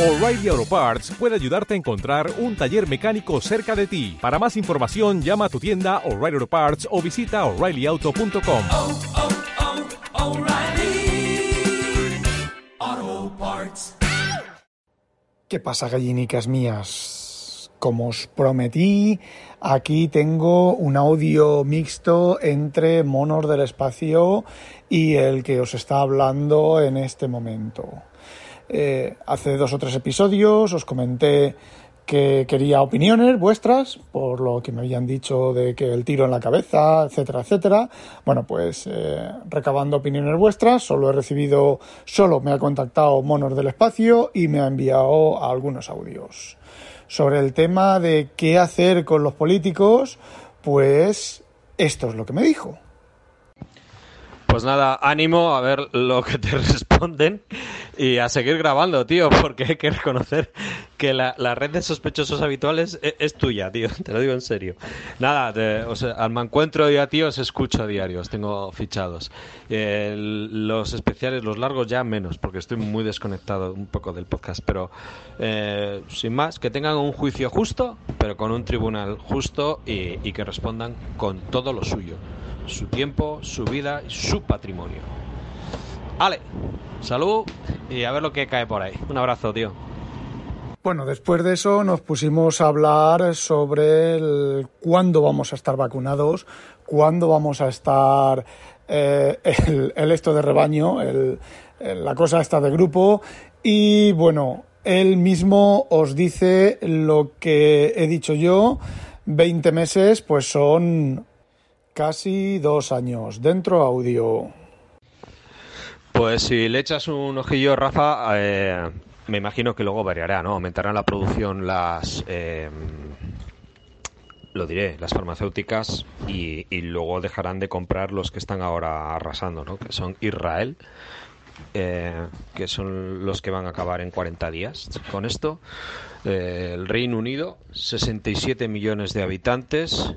O'Reilly Auto Parts puede ayudarte a encontrar un taller mecánico cerca de ti. Para más información, llama a tu tienda O'Reilly Auto Parts o visita oreillyauto.com. oh, oh, Parts. ¿Qué pasa, gallinicas mías? Como os prometí, aquí tengo un audio mixto entre Monos del Espacio y el que os está hablando en este momento. Eh, hace dos o tres episodios os comenté que quería opiniones vuestras por lo que me habían dicho de que el tiro en la cabeza, etcétera, etcétera. Bueno, pues eh, recabando opiniones vuestras, solo he recibido, solo me ha contactado Monos del Espacio y me ha enviado algunos audios. Sobre el tema de qué hacer con los políticos, pues esto es lo que me dijo. Pues nada, ánimo a ver lo que te responden y a seguir grabando, tío, porque hay que reconocer que la, red de sospechosos habituales es, es, tuya, tío, te lo digo en serio. Nada, o sea, al mancuentro y a ti os escucho a diario, os tengo fichados. Eh, los especiales, los largos ya menos, porque estoy muy desconectado un poco del podcast, pero eh, sin más, que tengan un juicio justo, pero con un tribunal justo y, y que respondan con todo lo suyo su tiempo, su vida y su patrimonio. Ale, salud y a ver lo que cae por ahí. Un abrazo, tío. Bueno, después de eso nos pusimos a hablar sobre cuándo vamos a estar vacunados, cuándo vamos a estar eh, el, esto de rebaño, la cosa esta de grupo y bueno, él mismo os dice lo que he dicho yo, 20 meses pues son casi dos años. Dentro audio. Pues si le echas un ojillo, Rafa, eh, me imagino que luego variará, ¿no? Aumentarán la producción las... Eh, lo diré, las farmacéuticas y, luego dejarán de comprar los que están ahora arrasando, ¿no? Que son Israel, eh, que son los que van a acabar en 40 días con esto. Eh, el Reino Unido, 67 millones de habitantes,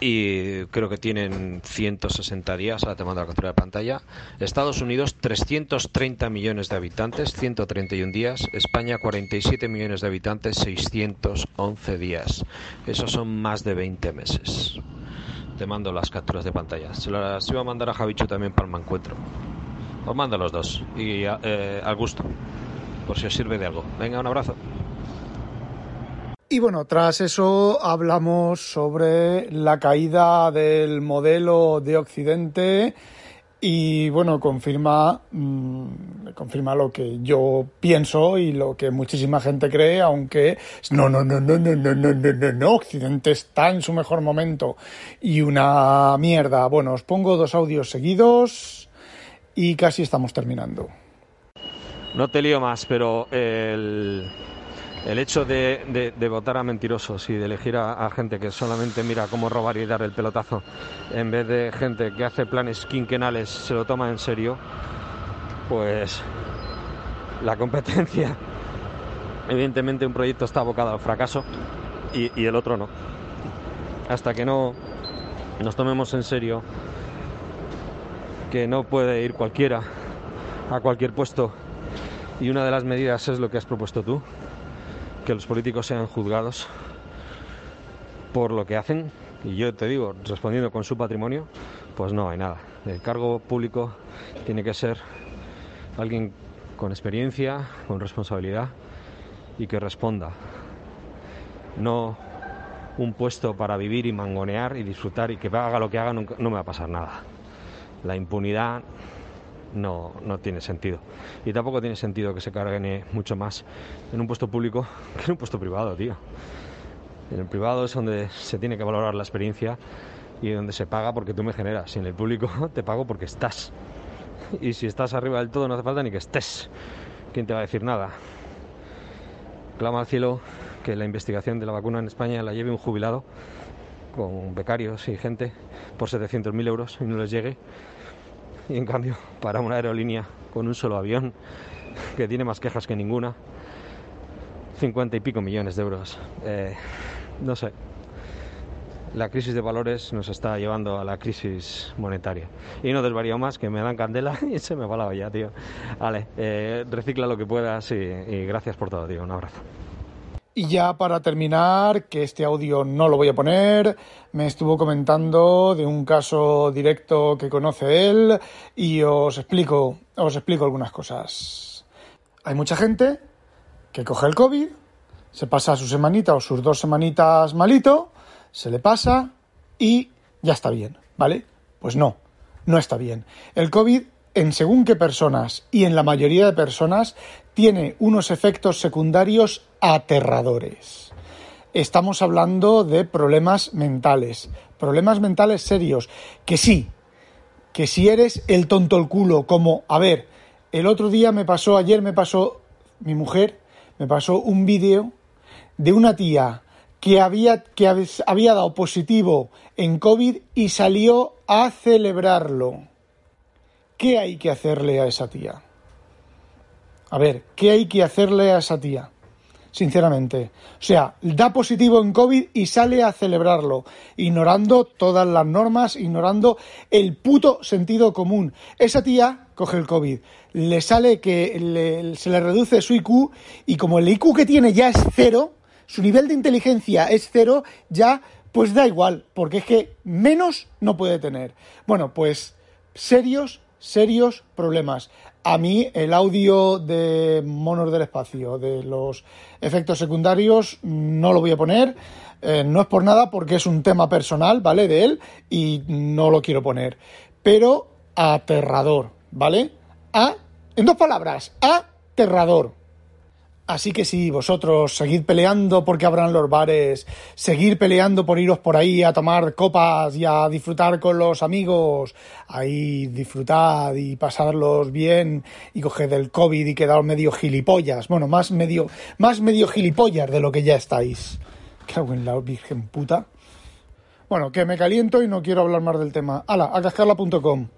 y creo que tienen 160 días, ahora te mando la captura de pantalla. Estados Unidos, 330 millones de habitantes, 131 días. España, 47 millones de habitantes, 611 días. Esos son más de 20 meses. Te mando las capturas de pantalla. Se las iba a mandar a Javicho también para el encuentro. Os mando los dos y eh, al gusto, por si os sirve de algo. Venga, un abrazo. Y bueno, tras eso hablamos sobre la caída del modelo de Occidente y bueno, confirma, mmm, confirma lo que yo pienso y lo que muchísima gente cree, aunque no, no, no, no, no, no, no, no, no, no, Occidente está en su mejor momento y una mierda. Bueno, os pongo dos audios seguidos y casi estamos terminando. No te lío más, pero el el hecho de, votar a mentirosos y de elegir a, gente que solamente mira cómo robar y dar el pelotazo, en vez de gente que hace planes quinquenales, se lo toma en serio, pues la competencia, evidentemente un proyecto está abocado al fracaso y el otro no. Hasta que no nos tomemos en serio que no puede ir cualquiera a cualquier puesto y una de las medidas es lo que has propuesto tú, que los políticos sean juzgados por lo que hacen y yo te digo, respondiendo con su patrimonio, pues no hay nada. El cargo público tiene que ser alguien con experiencia, con responsabilidad y que responda. No un puesto para vivir y mangonear y disfrutar y que haga lo que haga, no, me va a pasar nada. La impunidad no, no, tiene sentido. Y tampoco tiene sentido que se carguen mucho más en un puesto público que en un puesto privado, tío. En el privado es donde se tiene que valorar la experiencia y donde se paga porque tú me generas. Y en el público te pago porque estás. Y si estás arriba del todo no hace falta ni que estés. ¿Quién te va a decir nada? Clama al cielo que la investigación de la vacuna en España la lleve un jubilado con becarios y gente por 700.000 euros y no les llegue y en cambio para una aerolínea con un solo avión que tiene más quejas que ninguna 50 y pico millones de euros eh, no sé la crisis de valores nos está llevando a la crisis monetaria. Y no desvarío más, que me dan candela y se me va la olla, tío. Vale, eh, recicla lo que puedas y, y gracias por todo, tío. Un abrazo. Y ya para terminar, que este audio no lo voy a poner, me estuvo comentando de un caso directo que conoce él y os explico, os explico algunas cosas. Hay mucha gente que coge el COVID, se pasa su semanita o sus dos semanitas malito, se le pasa y ya está bien, ¿vale? Pues no, no está bien. El COVID en según qué personas y en la mayoría de personas tiene unos efectos secundarios aterradores. Estamos hablando de problemas mentales, problemas mentales serios, que sí, que si eres el tonto el culo, como, a ver, el otro día me pasó, ayer me pasó, mi mujer, me pasó un vídeo de una tía que había, que había dado positivo en COVID y salió a celebrarlo. ¿Qué hay que hacerle a esa tía? A ver, ¿qué hay que hacerle a esa tía? Sinceramente. O sea, da positivo en COVID y sale a celebrarlo, ignorando todas las normas, ignorando el puto sentido común. Esa tía coge el COVID, le sale que se le reduce su IQ y como el IQ que tiene ya es cero, su nivel de inteligencia es cero, ya pues da igual, porque es que menos no puede tener. Bueno, pues serios serios problemas. A mí el audio de Monos del Espacio, de los efectos secundarios, no lo voy a poner. Eh, no es por nada porque es un tema personal, ¿vale? De él y no lo quiero poner. Pero aterrador, ¿vale? A, en dos palabras, aterrador. Así que si vosotros seguid peleando porque abran los bares, seguir peleando por iros por ahí a tomar copas y a disfrutar con los amigos, ahí disfrutad y pasarlos bien y coged el COVID y quedaros medio gilipollas, bueno, más medio, más medio gilipollas de lo que ya estáis. ¿Qué hago en la virgen puta? Bueno, que me caliento y no quiero hablar más del tema. ¡Hala! A cascarla.com.